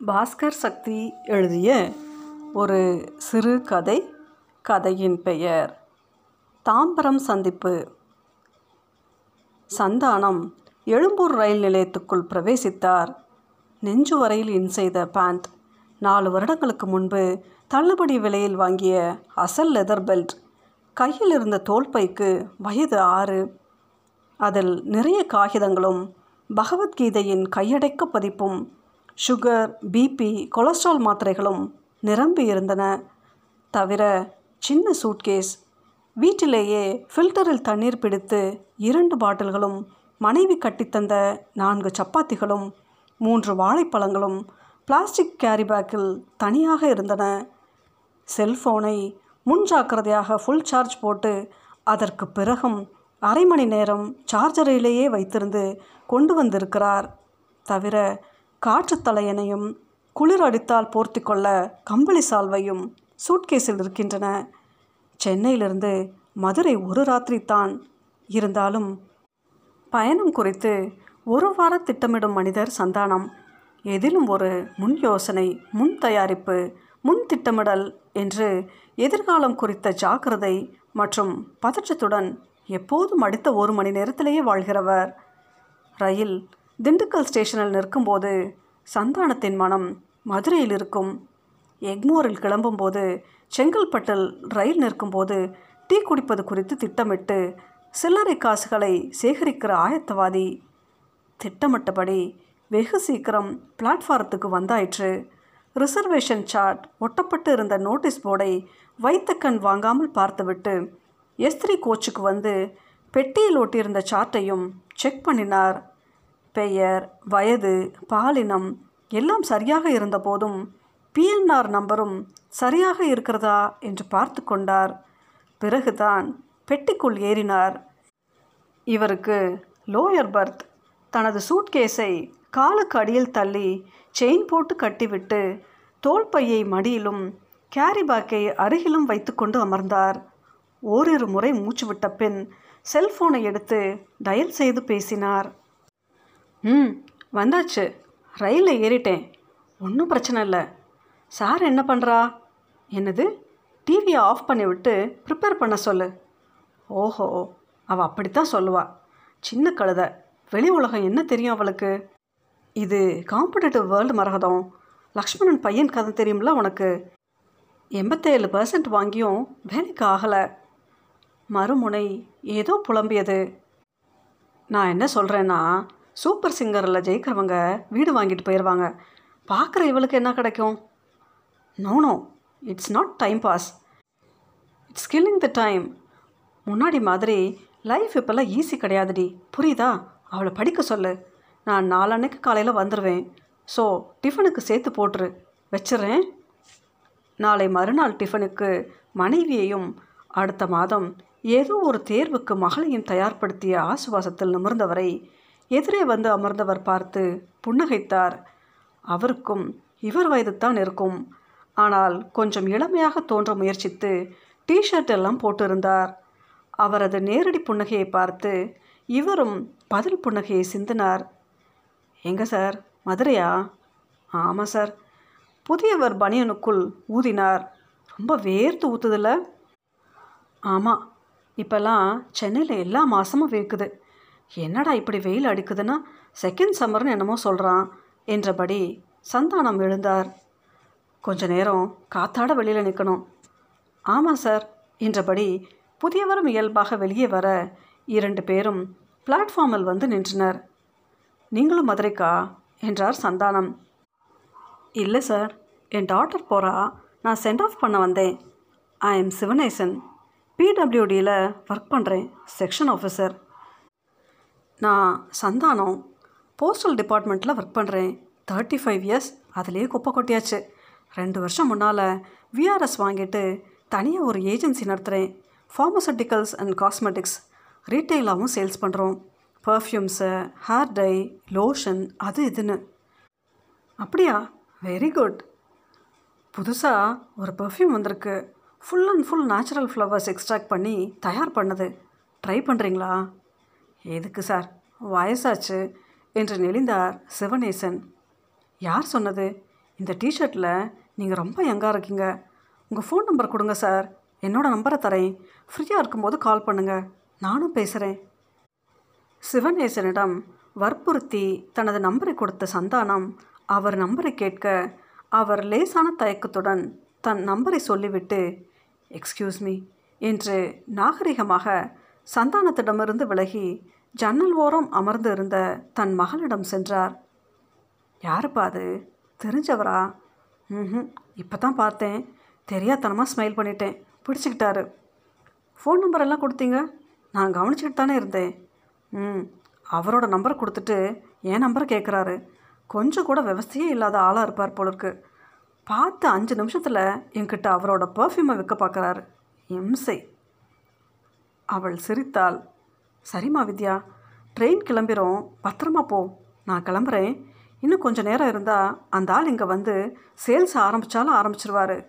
பாஸ்கர் சக்தி எழுதிய ஒரு சிறு கதை கதையின் பெயர் தாம்பரம் சந்திப்பு. சந்தானம் எழும்பூர் ரயில் நிலையத்துக்குள் பிரவேசித்தார். நெஞ்சு வரையில் இன் செய்த பேண்ட். நாலு வருடங்களுக்கு முன்பு தள்ளுபடி விலையில் வாங்கிய அசல் லெதர் பெல்ட். கையில் இருந்த தோல்பைக்கு வயது ஆறு. அதில் நிறைய காகிதங்களும் பகவத்கீதையின் கையடைக்க பதிப்பும் சுகர் பிபி கொலஸ்ட்ரால் மாத்திரைகளும் நிரம்பி இருந்தன. தவிர சின்ன சூட்கேஸ் வீட்டிலேயே ஃபில்டரில் தண்ணீர் பிடித்து இரண்டு பாட்டில்களும் மனைவி கட்டித்தந்த நான்கு சப்பாத்திகளும் மூன்று வாழைப்பழங்களும் பிளாஸ்டிக் கேரி பேக்கில் தனியாக இருந்தன. செல்ஃபோனை முன் ஜாக்கிரதையாக ஃபுல் சார்ஜ் போட்டு அதற்கு பிறகும் அரை மணி நேரம் சார்ஜரிலேயே வைத்திருந்து கொண்டு வந்திருக்கிறார். தவிர காற்று தலையணையும் குளிர் அடித்தால் போர்த்தி கொள்ள கம்பளி சால்வையும் சூட்கேஸில் இருக்கின்றன சென்னையிலிருந்து மதுரை ஒரு ராத்திரி தான் இருந்தாலும் பயணம் குறித்து ஒரு வார திட்டமிடும் மனிதர் சந்தானம். எதிலும் ஒரு முன் யோசனை முன் தயாரிப்பு முன் திட்டமிடல் என்று எதிர்காலம் குறித்த ஜாக்கிரதை மற்றும் பதற்றத்துடன் எப்போதும் அடுத்த ஒரு மணி நேரத்திலேயே வாழ்கிறவர். ரயில் திண்டுக்கல் ஸ்டேஷனில் நிற்கும்போது சந்தானத்தின் மனம் மதுரையில் இருக்கும். எக்மோரில் கிளம்பும்போது செங்கல்பட்டில் ரயில் நிற்கும்போது டீ குடிப்பது குறித்து திட்டமிட்டு சில்லறை காசுகளை சேகரிக்கிற ஆயத்தவாதி. திட்டமிட்டபடி வெகு சீக்கிரம் பிளாட்ஃபாரத்துக்கு வந்தாயிற்று. ரிசர்வேஷன் சார்ட் ஒட்டப்பட்டு இருந்த நோட்டீஸ் போர்டை வைத்த கண் வாங்காமல் பார்த்துவிட்டு எஸ்திரி கோச்சுக்கு வந்து பெட்டியில் ஒட்டியிருந்த சார்ட்டையும் செக் பண்ணினார். பெயர் வயது பாலினம் எல்லாம் சரியாக இருந்தபோதும் பிஎன்ஆர் நம்பரும் சரியாக இருக்கிறதா என்று பார்த்து கொண்டார். பிறகுதான் பெட்டிக்குள் ஏறினார். இவருக்கு லோயர் பர்த். தனது சூட்கேஸை காலுக்கு அடியில் தள்ளி செயின் போட்டு கட்டிவிட்டு தோல்பையை மடியிலும் கேரி பேக்கை அருகிலும் வைத்துக்கொண்டு அமர்ந்தார். ஓரிரு முறை மூச்சு விட்ட பின் செல்போனை எடுத்து டயல் செய்து பேசினார். ம் வந்தாச்சு. ரயிலில் ஏறிட்டேன். ஒன்றும் பிரச்சனை இல்லை. சார் என்ன பண்ணுறா என்னது? டிவியை ஆஃப் பண்ணி விட்டு ப்ரிப்பேர் பண்ண சொல்லு. ஓஹோ அவள் அப்படித்தான் சொல்லுவா. சின்ன கழுதை. வெளி உலகம் என்ன தெரியும் அவளுக்கு? இது காம்படிட்டிவ் வேர்ல்டு மரகதம். லக்ஷ்மணன் பையன் கதை தெரியும்ல உனக்கு? எண்பத்தேழு பர்சன்ட் வாங்கியும் வேலைக்கு ஆகலை. மறுமுனை ஏதோ புலம்பியது. நான் என்ன சொல்கிறேன்னா சூப்பர் சிங்கரில் ஜெயிக்கிறவங்க வீடு வாங்கிட்டு போயிடுவாங்க பார்க்குற இவளுக்கு என்ன கிடைக்கும்? No no it's not time pass it's killing the time முன்னாடி மாதிரி லைஃப் இப்போல்லாம் ஈஸி கிடையாதுடி. புரியுதா? அவளை படிக்க சொல்லு. நான் நாலன்னைக்கு காலையில் வந்துடுவேன் ஸோ டிஃபனுக்கு சேர்த்து போட்டுரு. வச்சிடுறேன். நாளை மறுநாள் டிஃபனுக்கு மனைவியையும் அடுத்த மாதம் ஏதோ ஒரு தேர்வுக்கு மகளையும் தயார்படுத்திய ஆசுவாசத்தில் நிமிர்ந்தவரை எதிரே வந்து அமர்ந்தவர் பார்த்து புன்னகைத்தார். அவருக்கும் இவர் வயதுத்தான் இருக்கும். ஆனால் கொஞ்சம் இளமையாக தோன்ற முயற்சித்து டிஷர்ட் எல்லாம் போட்டிருந்தார். அவரது நேரடி புன்னகையை பார்த்து இவரும் பதில் புன்னகையை சிந்தினார். எங்க சார்? மதுரையா? ஆமாம் சார். புதியவர் பனியனுக்குள் ஊதினார். ரொம்ப வேர்த்து ஊற்றுதில்ல ஆமாம் இப்போல்லாம் சென்னையில் எல்லா மாதமும் விற்குது என்னடா இப்படி வெயில் அடிக்குதுன்னா? செகண்ட் சம்மர்னு என்னமோ சொல்கிறான் என்றபடி சந்தானம் எழுந்தார். கொஞ்ச நேரம் காத்தாட வெளியில் நிற்கணும் ஆமாம் சார் என்றபடி புதியவரும் இயல்பாக வெளியே வர இரண்டு பேரும் பிளாட்ஃபார்மில் வந்து நின்றனர். நீங்களும் மதுரைக்கா? என்றார் சந்தானம். இல்லை சார் என் டாட்டர் போகிறா நான் சென்ட் ஆஃப் பண்ண வந்தேன். ஐ எம் சிவனேசன் பிடபிள்யூடியில் ஒர்க் பண்ணுறேன் செக்ஷன் ஆஃபீஸர் நான் சந்தானம் போஸ்டல் டிபார்ட்மெண்ட்டில் ஒர்க் பண்ணுறேன் தேர்ட்டி ஃபைவ் இயர்ஸ் அதிலே குப்பை கொட்டியாச்சு. ரெண்டு வருஷம் முன்னால் விஆர்எஸ் வாங்கிட்டு தனியாக ஒரு ஏஜென்சி நடத்துகிறேன் ஃபார்மசூட்டிக்கல்ஸ் அண்ட் காஸ்மெட்டிக்ஸ் ரீட்டெயிலாகவும் சேல்ஸ் பண்ணுறோம் பர்ஃப்யூம்ஸு ஹேர் டை லோஷன் அது இதுன்னு. அப்படியா? வெரி குட் புதுசாக ஒரு பர்ஃப்யூம் வந்திருக்கு. Full and full natural flowers extract பண்ணி தயார் பண்ணது. ட்ரை பண்ணுறீங்களா எதுக்கு சார்? வயசாச்சு என்று நெளிந்தார் சிவநேசன் யார் சொன்னது? இந்த டிஷர்ட்டில் நீங்கள் ரொம்ப யங்காக இருக்கீங்க. உங்கள் ஃபோன் நம்பர் கொடுங்க சார். என்னோட நம்பரை தரேன். ஃப்ரீயாக இருக்கும்போது கால் பண்ணுங்கள் நானும் பேசுகிறேன் சிவநேசனிடம் வற்புறுத்தி தனது நம்பரை கொடுத்த சந்தானம் அவர் நம்பரை கேட்க அவர் லேசான தயக்கத்துடன் தன் நம்பரை சொல்லிவிட்டு எக்ஸ்கியூஸ் மீ என்று நாகரிகமாக சந்தானத்திடமிருந்து விலகி ஜன்னல் ஓரம் அமர்ந்து இருந்த தன் மகளிடம் சென்றார். யாருப்பா அது? தெரிஞ்சவரா? ம் இப்போ தான் பார்த்தேன். தெரியாதனமாக ஸ்மைல் பண்ணிட்டேன். பிடிச்சிக்கிட்டாரு. ஃபோன் நம்பர் எல்லாம் கொடுத்தீங்க? நான் கவனிச்சுக்கிட்டு தானே இருந்தேன். ம். அவரோட நம்பர் கொடுத்துட்டு என் நம்பரை கேட்குறாரு கொஞ்சம் கூட விவசாயே இல்லாத ஆளாக இருப்பார் போல இருக்கு பார்த்து அஞ்சு நிமிஷத்தில் என்கிட்ட அவரோட பர்ஃப்யூமை விற்க பார்க்குறாரு இம்சை. அவள் சிரித்தாள். சரிம்மா வித்யா. ட்ரெயின் கிளம்பிரும். பத்திரமா போ. நான் கிளம்புறேன். இன்னும் கொஞ்சம் நேரம் இருந்தால் அந்த ஆள் இங்கே வந்து சேல்ஸ் ஆரம்பித்தாலும் ஆரம்பிச்சிருவார்.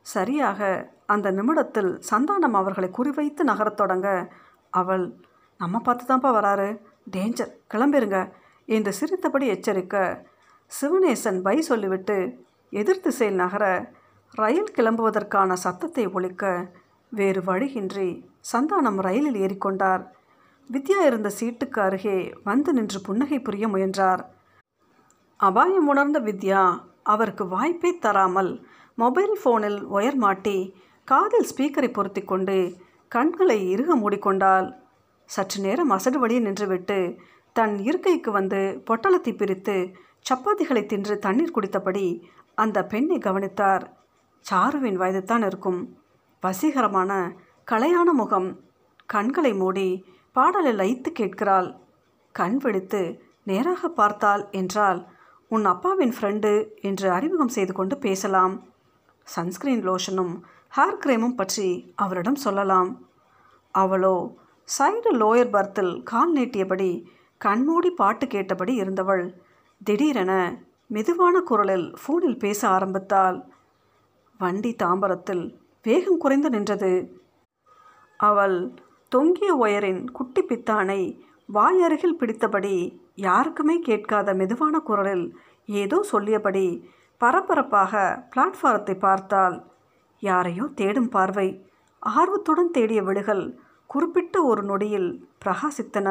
சரியாக அந்த நிமிடத்தில் சந்தானம் அவர்களை குறிவைத்து நகரத் தொடங்க அவள் நம்ம பார்த்து தான்ப்பா வராரு. டேஞ்சர் கிளம்பிருங்க. என்று சிரித்தபடி எச்சரிக்க சிவனேசன் பை சொல்லிவிட்டு எதிர் திசையில் நகர ரயில் கிளம்புவதற்கான சத்தத்தை ஒழிக்க வேறு வழியின்றி சந்தானம் ரயிலில் ஏறிக்கொண்டார். வித்யா இருந்த சீட்டுக்கு அருகே வந்து நின்று புன்னகை புரிய முயன்றார். அபாயம் உணர்ந்த வித்யா அவருக்கு வாய்ப்பே தராமல் மொபைல் ஃபோனில் ஒயர் மாட்டி காதில் ஸ்பீக்கரை பொருத்தி கொண்டு கண்களை இறுக மூடிக்கொண்டாள். சற்று நேரம் அசடு வழியே நின்றுவிட்டு தன் இருக்கைக்கு வந்து பொட்டலத்தை பிரித்து சப்பாத்திகளை தின்று தண்ணீர் குடித்தபடி அந்த பெண்ணை கவனித்தார். சாருவின் வயதுதான் இருக்கும். வசீகரமான கலையான முகம் கண்களை மூடி பாடலை லைத்து கேட்கிறாள். கண் விழித்து நேராக பார்த்தாள் என்றால் உன் அப்பாவின் ஃப்ரெண்டு என்று அறிமுகம் செய்து கொண்டு பேசலாம். சன்ஸ்கிரீன் லோஷனும் ஹேர் கிரீமும் பற்றி அவரிடம் சொல்லலாம். அவளோ சைடு லோயர் பர்த்தில் கால் நீட்டியபடி கண்மூடி பாட்டு கேட்டபடி இருந்தவள். திடீரென மெதுவான குரலில் ஃபோனில் பேச ஆரம்பித்தாள். வண்டி தாம்பரத்தில் வேகம் குறைந்து நின்றது. அவள் தொங்கிய ஒயரின் குட்டி பித்தானை வாயருகில் பிடித்தபடி யாருக்குமே கேட்காத மெதுவான குரலில் ஏதோ சொல்லியபடி பரபரப்பாக பிளாட்ஃபாரத்தை பார்த்தால் யாரையோ தேடும் பார்வை ஆர்வத்துடன் தேடிய விழிகள் குறிப்பிட்ட ஒரு நொடியில் பிரகாசித்தன.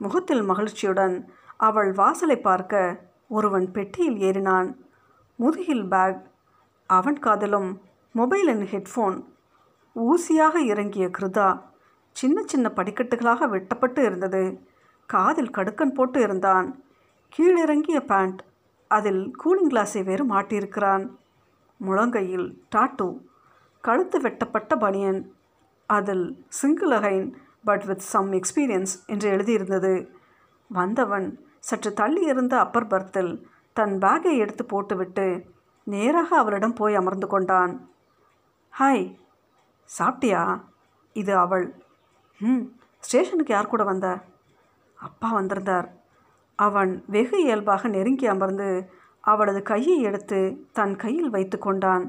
முகத்தில் மகிழ்ச்சியுடன் அவள் வாசலை பார்க்க ஒருவன் பெட்டியில் ஏறினான். முதுகில் பேக் அவன் காதிலும் மொபைலின் ஹெட்ஃபோன். ஊசியாக இறங்கிய கிருதா சின்ன சின்ன படிக்கட்டுகளாக வெட்டப்பட்டு இருந்தது. காதில் கடுக்கன் போட்டு இருந்தான். கீழிறங்கிய பேண்ட் அதில் கூலிங் கிளாஸை வேறு மாட்டியிருக்கிறான். முழங்கையில் டாட்டூ கழுத்து வெட்டப்பட்ட பனியன் அதில் single again but with some experience என்று எழுதியிருந்தது. வந்தவன் சற்று தள்ளி இருந்த அப்பர் பர்த்தில் தன் பேக்கை எடுத்து போட்டுவிட்டு நேராக அவளிடம் போய் அமர்ந்து கொண்டான். ஹாய் சாப்பிட்டியா? இது அவள். ம் ஸ்டேஷனுக்கு யார் கூட வந்த? அப்பா வந்திருந்தார். அவன் வெகு இயல்பாக நெருங்கி அமர்ந்து அவளது கையை எடுத்து தன் கையில் வைத்து கொண்டான்.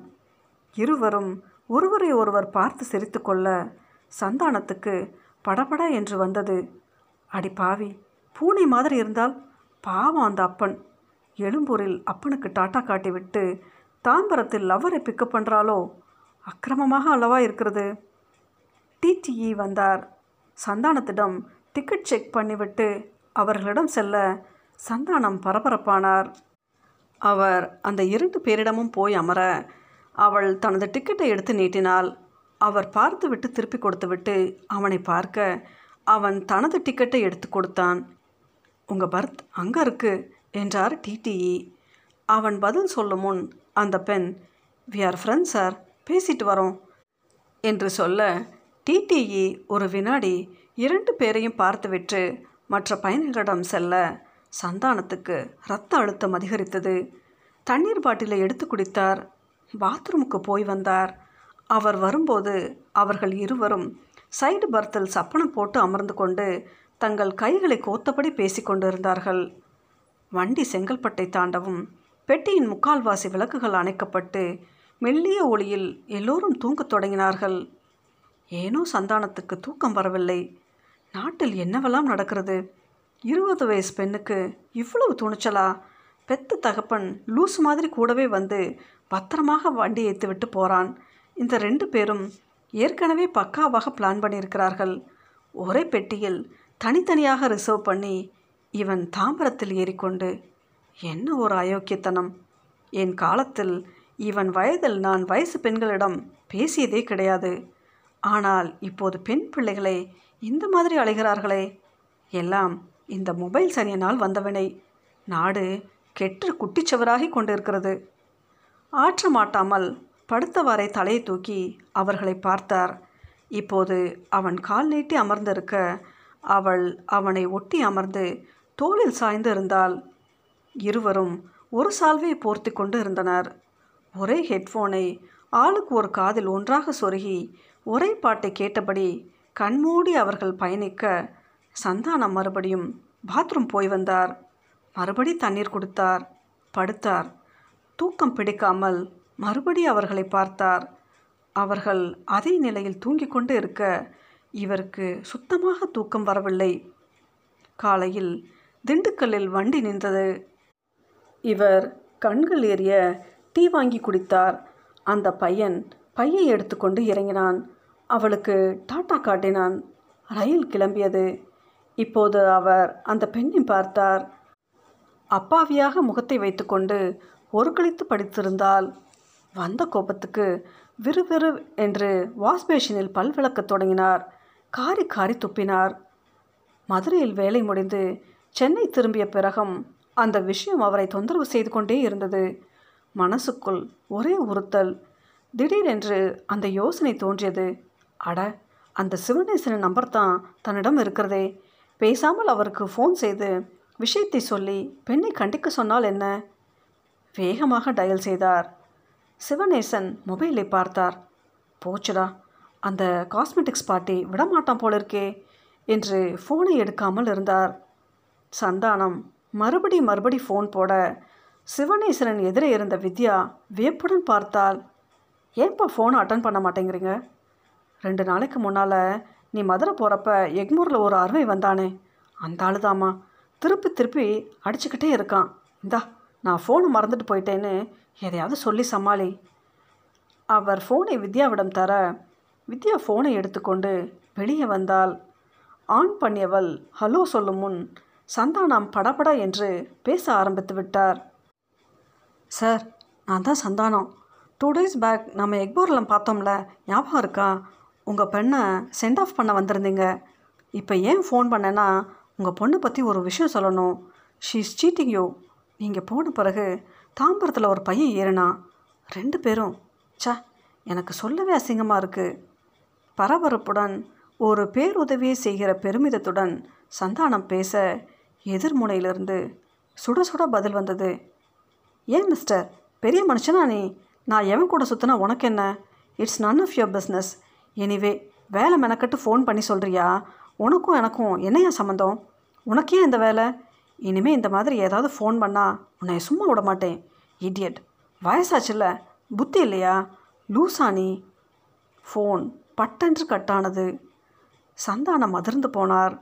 இருவரும் ஒருவரை ஒருவர் பார்த்து சிரித்து கொள்ள சந்தானத்துக்கு படபட என்று வந்தது. அடி பாவி பூனை மாதிரி இருந்தால் பாவம் அந்த அப்பன். எழும்பூரில் அப்பனுக்கு டாட்டா காட்டிவிட்டு தாம்பரத்தில் லவ்வரை பிக்கப் பண்ணுறாளோ அக்கிரமமாக அல்லவா இருக்கிறது? டிடிஇ வந்தார். சந்தானத்திடம் டிக்கெட் செக் பண்ணிவிட்டு அவர்களிடம் செல்ல சந்தானம் பரபரப்பானார். அவர் அந்த இரண்டு பேரிடமும் போய் அமர அவள் தனது டிக்கெட்டை எடுத்து நீட்டினாள் அவர் பார்த்துவிட்டு திருப்பி கொடுத்துவிட்டு அவனை பார்க்க அவன் தனது டிக்கெட்டை எடுத்து கொடுத்தான். உங்கள் பர்த் அங்கே இருக்கு என்றார் டிடிஇ அவன் பதில் சொல்லும் முன் அந்த பெண் வி ஆர் ஃப்ரெண்ட்ஸ் சார் பேசிட்டு வரோம் என்று சொல்ல டிடிஇ ஒரு வினாடி இரண்டு பேரையும் பார்த்துவிட்டு மற்ற பயணிகளிடம் செல்ல சந்தானத்துக்கு இரத்த அழுத்தம் அதிகரித்தது. தண்ணீர் பாட்டிலை எடுத்து குடித்தார். பாத்ரூமுக்கு போய் வந்தார். அவர் வரும்போது அவர்கள் இருவரும் சைடு பர்த்தில் சப்பனம் போட்டு அமர்ந்து கொண்டு தங்கள் கைகளை கோத்தபடி பேசிக்கொண்டிருந்தார்கள் வண்டி செங்கல்பட்டை தாண்டவும் பெட்டியின் முக்கால்வாசி விளக்குகள் அணைக்கப்பட்டு மெல்லிய ஒளியில் எல்லோரும் தூங்கத் தொடங்கினார்கள். ஏனோ சந்தானத்துக்கு தூக்கம் வரவில்லை. நாட்டில் என்னவெல்லாம் நடக்கிறது? இருபது வயசு பெண்ணுக்கு இவ்வளவு துணிச்சலா? பெத்த தகப்பன் லூஸ் மாதிரி கூடவே வந்து பத்திரமாக வண்டி ஏற்றுவிட்டு போகிறான் இந்த ரெண்டு பேரும் ஏற்கனவே பக்காவாக பிளான் பண்ணியிருக்கிறார்கள். ஒரே பெட்டியில் தனித்தனியாக ரிசர்வ் பண்ணி இவன் தாம்பரத்தில் ஏறிக்கொண்டு என்ன ஒரு அயோக்கியத்தனம்? என் காலத்தில் இவன் வயதில் நான் வயசு பெண்களிடம் பேசியதே கிடையாது. ஆனால் இப்போது பெண் பிள்ளைகளை இந்த மாதிரி அழைகிறார்களே. எல்லாம் இந்த மொபைல் சனியினால் வந்தவனை. நாடு கெட்டு குட்டிச்சவராகி கொண்டிருக்கிறது. ஆற்ற மாட்டாமல் படுத்தவாறே தலையை தூக்கி அவர்களை பார்த்தார். இப்போது அவன் கால் நீட்டி அமர்ந்திருக்க அவள் அவனை ஒட்டி அமர்ந்து தோளில் சாய்ந்து இருந்தாள். இருவரும் ஒரு சால்வையை போர்த்தி கொண்டு இருந்தனர். ஒரே ஹெட்ஃபோனை ஆளுக்கு ஒரு காதில் ஒன்றாக சொருகி ஒரே பாட்டை கேட்டபடி கண்மூடி அவர்கள் பயணிக்க சந்தானம் மறுபடியும் பாத்ரூம் போய் வந்தார். மறுபடி தண்ணீர் கொடுத்தார் படுத்தார். தூக்கம் பிடிக்காமல் மறுபடி அவர்களை பார்த்தார். அவர்கள் அதே நிலையில் தூங்கிக் கொண்டு இருக்க இவருக்கு சுத்தமாக தூக்கம் வரவில்லை. காலையில் திண்டுக்கல்லில் வண்டி நின்றது. இவர் கண்கள் எறிய டீ வாங்கி குடித்தார். அந்த பையன் பையை எடுத்துக்கொண்டு இறங்கினான். அவளுக்கு டாட்டா காட்டினான். ரயில் கிளம்பியது. இப்போது அவர் அந்த பெண்ணை பார்த்தார். அப்பாவியாக முகத்தை வைத்துக்கொண்டு ஒரு கழித்து படித்திருந்தால் வந்த கோபத்துக்கு விறுவிறு என்று வாஷ்பேஷனில் பல் விளக்கத் தொடங்கினார். காரி காரி துப்பினார். மதுரையில் வேலை முடிந்து சென்னை திரும்பிய பிறகும் அந்த விஷயம் அவரை தொந்தரவு செய்து கொண்டே இருந்தது. மனசுக்குள் ஒரே உறுத்தல். திடீரென்று அந்த யோசனை தோன்றியது. அட அந்த சிவனேசன நம்பர் தான் தன்னிடம் இருக்கிறதே. பேசாமல் அவருக்கு ஃபோன் செய்து விஷயத்தை சொல்லி பெண்ணை கண்டிக்க சொன்னால் என்ன? வேகமாக டயல் செய்தார். சிவநேசன் மொபைலை பார்த்தார். போச்சுடா அந்த காஸ்மெட்டிக்ஸ் பார்ட்டி விடமாட்டான் போல இருக்கே என்று ஃபோனை எடுக்காமல் இருந்தார். சந்தானம் மறுபடி மறுபடி ஃபோன் போட சிவனேஸ்வரன் எதிரே இருந்த வித்யா வியப்புடன் பார்த்தால் ஏன்பா ஃபோனை அட்டன் பண்ண மாட்டேங்கிறீங்க? ரெண்டு நாளைக்கு முன்னால் நீ மதுரை போகிறப்ப எக்மூரில் ஒரு அறுவை வந்தானே. அந்த ஆளுதாம்மா. திருப்பி திருப்பி அடிச்சுக்கிட்டே இருக்கான். இந்தா நான் ஃபோனை மறந்துட்டு போயிட்டேன்னு எதையாவது சொல்லி சமாளி. அவர் ஃபோனை வித்யாவிடம் தர வித்யா ஃபோனை எடுத்துக்கொண்டு வெளியே வந்தால் ஆன் பண்ணியவள் ஹலோ சொல்லும் முன் சந்தானம் படபட என்று பேச ஆரம்பித்து விட்டார். சார் நான் தான் சந்தானம். டூ டேஸ் பேக் நம்ம எக்போரில் பார்த்தோம்ல ஞாபகம் இருக்கா? உங்கள் பெண்ணை சென்ட் ஆஃப் பண்ண வந்திருந்தீங்க. இப்போ ஏன் ஃபோன் பண்ணேன்னா உங்கள் பொண்ணை பற்றி ஒரு விஷயம் சொல்லணும். ஷீ இஸ் சீட்டிங் யூ நீங்கள் போன பிறகு தாம்பரத்தில் ஒரு பையன் ஏறினா ரெண்டு பேரும் ச்சே எனக்கு சொல்லவே அசிங்கமாக இருக்குது பரபரப்புடன் ஒரு பேருதவியை செய்கிற பெருமிதத்துடன் சந்தானம் பேச எதிர்முனையிலிருந்து சுட சுட பதில் வந்தது. ஏன் மிஸ்டர் பெரிய மனுஷனா நீ நான் எவன் கூட சுற்றினா உனக்கு என்ன? It's none of your business anyway வேலை மெனக்கட்டு ஃபோன் பண்ணி சொல்கிறியா உனக்கும் எனக்கும் என்னையா சம்மந்தம் உனக்கே இந்த வேலை? இனிமே இந்த மாதிரி ஏதாவது ஃபோன் பண்ணால் உன்னை சும்மா விட மாட்டேன். இடியட் வயசாச்சுல்ல? புத்தி இல்லையா? லூசா நீ ஃபோன் பட்டென்று கட்டானது சந்தானம் அதிர்ந்து போனார்.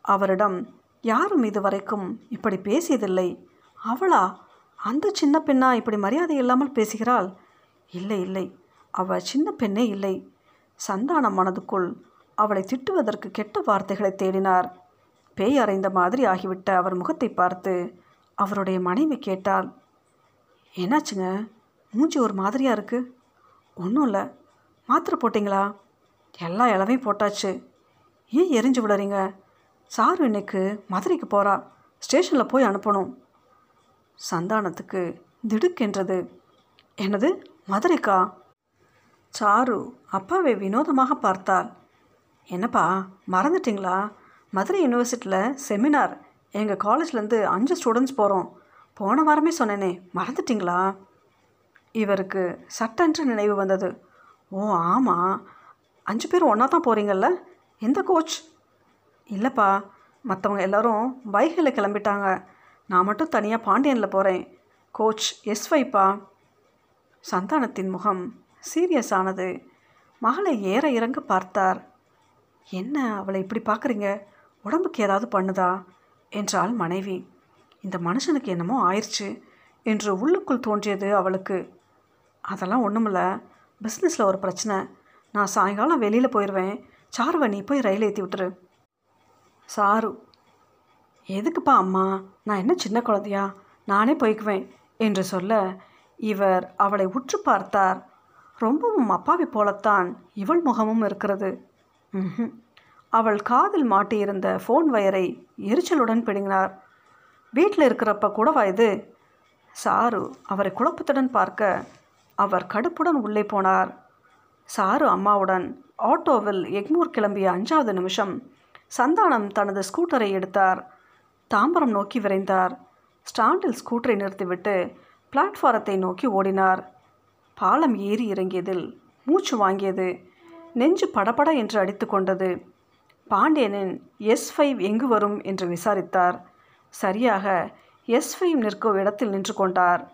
அவரிடம் யாரும் இதுவரைக்கும் இப்படி பேசியதில்லை. அவளா? அந்த சின்ன பெண்ணா இப்படி மரியாதை இல்லாமல் பேசுகிறாள்? இல்லை இல்லை. அவள் சின்ன பெண்ணே இல்லை. சந்தானம் மனதுக்குள் அவளை திட்டுவதற்கு கெட்ட வார்த்தைகளை தேடினார். பேய் அறைந்த மாதிரி ஆகிவிட்ட அவர் முகத்தை பார்த்து அவருடைய மனைவி கேட்டாள் என்னாச்சுங்க? மூஞ்சி ஒரு மாதிரியாக இருக்குது ஒன்றும் இல்லை. மாத்திரை போட்டிங்களா? எல்லா இளவையும் போட்டாச்சு. ஏன் எரிஞ்சு விடுறீங்க சாரு இன்னைக்கு மதுரைக்கு போகிறா ஸ்டேஷனில் போய் அனுப்பணும். சந்தானத்துக்கு திடுக்கென்றது. என்னது? மதுரைக்கா? சாரு அப்பாவை வினோதமாக பார்த்தாள். என்னப்பா மறந்துட்டிங்களா? மதுரை யூனிவர்சிட்டியில் செமினார். எங்கள் காலேஜ்லேருந்து அஞ்சு ஸ்டூடெண்ட்ஸ் போகிறோம் போன வாரமே சொன்னேனே மறந்துட்டிங்களா? இவருக்கு சட்டென்று நினைவு வந்தது. ஓ ஆமாம் அஞ்சு பேர் ஒன்றா தான் போகிறீங்கல்ல எந்த கோச்? இல்லைப்பா மற்றவங்க எல்லாரும் பைக்கில் கிளம்பிட்டாங்க. நான் மட்டும் தனியாக பாண்டியனில் போகிறேன் கோச் எஸ் வைப்பா? சந்தானத்தின் முகம் சீரியஸ் ஆனது. மகளை ஏற இறங்க பார்த்தார். என்ன அவளை இப்படி பார்க்குறீங்க உடம்புக்கு ஏதாவது பண்ணுதா? என்றாள் மனைவி. இந்த மனுஷனுக்கு என்னமோ ஆயிடுச்சு என்று உள்ளுக்குள் தோன்றியது அவளுக்கு. அதெல்லாம் ஒன்றுமில்ல பிஸ்னஸில் ஒரு பிரச்சனை. நான் சாயங்காலம் வெளியில் போயிடுவேன் சாருவை நீ போய் ரயில் ஏற்றி விட்டுரு. சாரு எதுக்குப்பா அம்மா? நான் என்ன சின்ன குழந்தையா? நானே போய்க்குவேன் என்று சொல்ல இவர் அவளை உற்று பார்த்தார். ரொம்பவும் அப்பாவி போலத்தான் இவள் முகமும் இருக்கிறது. ம்ஹும். அவள் காதில் மாட்டியிருந்த ஃபோன் வயரை எரிச்சலுடன் பிடுங்கினார். வீட்டில் இருக்கிறப்ப கூடவா இது? சாரு அவரை குழப்பத்துடன் பார்க்க அவர் கடுப்புடன் உள்ளே போனார். சாரு அம்மாவுடன் ஆட்டோவில் எக்மூர் கிளம்பிய அஞ்சாவது நிமிஷம் சந்தானம் தனது ஸ்கூட்டரை எடுத்தார். தாம்பரம் நோக்கி விரைந்தார். ஸ்டாண்டில் ஸ்கூட்டரை நிறுத்திவிட்டு பிளாட்ஃபாரத்தை நோக்கி ஓடினார். பாலம் ஏறி இறங்கியதில் மூச்சு வாங்கியது. நெஞ்சு படபட என்று அடித்து கொண்டது. பாண்டியனின் எஸ் ஃபைவ் எங்கு வரும் என்று விசாரித்தார். சரியாக எஸ் ஃபைவ் நிற்கும் இடத்தில் நின்று கொண்டார்.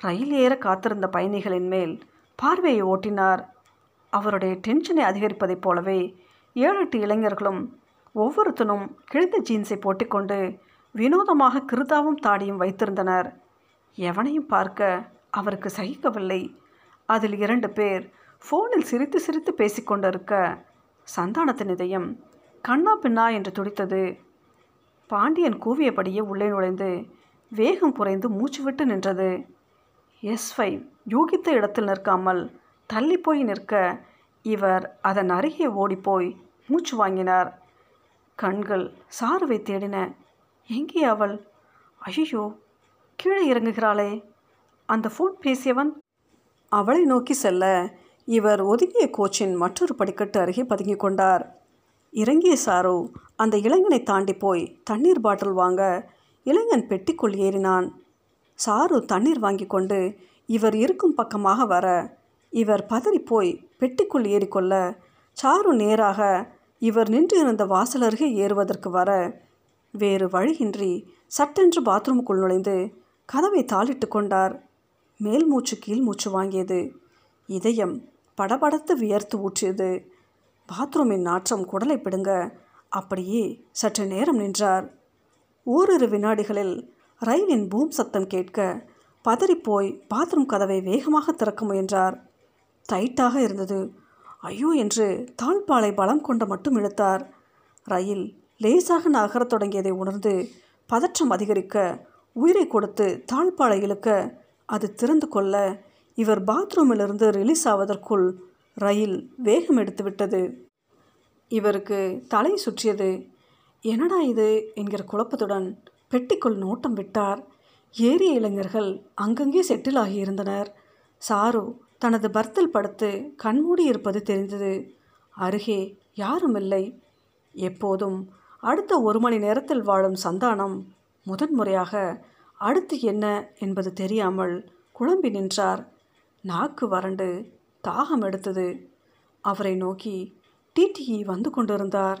ரயில் ஏற காத்திருந்த பயணிகளின் மேல் பார்வையை ஓட்டினார். அவருடைய டென்ஷனை அதிகரிப்பதைப் போலவே ஏழு எட்டு இளைஞர்களும் ஒவ்வொருத்தனும் கிழிந்த ஜீன்ஸை போட்டிக்கொண்டு வினோதமாக கிருதாவும் தாடியும் வைத்திருந்தனர். எவனையும் பார்க்க அவருக்கு சகிக்கவில்லை. அதில் இரண்டு பேர் ஃபோனில் சிரித்து சிரித்து பேசிக்கொண்டிருக்க சந்தானத்தின் இதயம் கண்ணா பின்னா என்று துடித்தது. பாண்டியன் கூவியபடியே உள்ளே நுழைந்து வேகம் குறைந்து மூச்சு விட்டு நின்றது. எஸ் ஃபைவ் யூகித்த இடத்தில் நிற்காமல் தள்ளி போய் நிற்க இவர் அதன் அருகே ஓடிப்போய் மூச்சு வாங்கினார். கண்கள் சாருவை தேடின எங்கே அவள்? ஐயோ கீழே இறங்குகிறாளே. அந்த ஃபோன் பேசியவன் அவளை நோக்கி செல்ல இவர் ஒதுங்கிய கோச்சின் மற்றொரு படிக்கட்டு அருகே பதுங்கி கொண்டார். இறங்கிய சாரு அந்த இளைஞனை தாண்டி போய் தண்ணீர் பாட்டில் வாங்க இளைஞன் பெட்டிக்குள் ஏறினான். சாரு தண்ணீர் வாங்கி கொண்டு இவர் இருக்கும் பக்கமாக வர இவர் பதறி போய் பெட்டிக்குள் ஏறிக்கொள்ள சாரு நேராக இவர் நின்று இருந்த வாசல் அருகே ஏறுவதற்கு வர வேறு வழியின்றி சட்டென்று பாத்ரூமுக்குள் நுழைந்து கதவை தாளிட்டு கொண்டார். மேல் மூச்சு கீழ் மூச்சு வாங்கியது. இதயம் படபடத்து வியர்த்து ஊற்றியது. பாத்ரூமின் நாற்றம் குடலை பிடுங்க அப்படியே சற்று நேரம் நின்றார். ஓரிரு வினாடிகளில் ரயிலின் பூம் சத்தம் கேட்க பதறிப்போய் பாத்ரூம் கதவை வேகமாக திறக்க முயன்றார். டைட்டாக இருந்தது. ஐயோ என்று தாழ்பாலை பலம் கொண்டு மட்டும் இழுத்தார். ரயில் லேசாக நகரத் தொடங்கியதை உணர்ந்து பதற்றம் அதிகரிக்க உயிரை கொடுத்து தாழ்பாலை இழுக்க அது திறந்து கொள்ள இவர் பாத்ரூமிலிருந்து ரிலீஸ் ஆவதற்குள் ரயில் வேகம் எடுத்துவிட்டது இவருக்கு தலை சுற்றியது என்னடா இது? என்கிற குழப்பத்துடன் பெட்டிக்குள் நோட்டம் விட்டார். ஏறிய இளைஞர்கள் அங்கங்கே செட்டில் ஆகியிருந்தனர். சாரு தனது பர்த்தில் படுத்து கண்மூடி இருப்பது தெரிந்தது. அருகே யாரும் இல்லை. எப்போதும் அடுத்த ஒரு மணி நேரத்தில் வாழும் சந்தானம் முதன்முறையாக அடுத்து என்ன என்பது தெரியாமல் குழம்பி நின்றார். நாக்கு வறண்டு தாகம் எடுத்தது. அவரை நோக்கி டிடிஇ வந்து கொண்டிருந்தார்.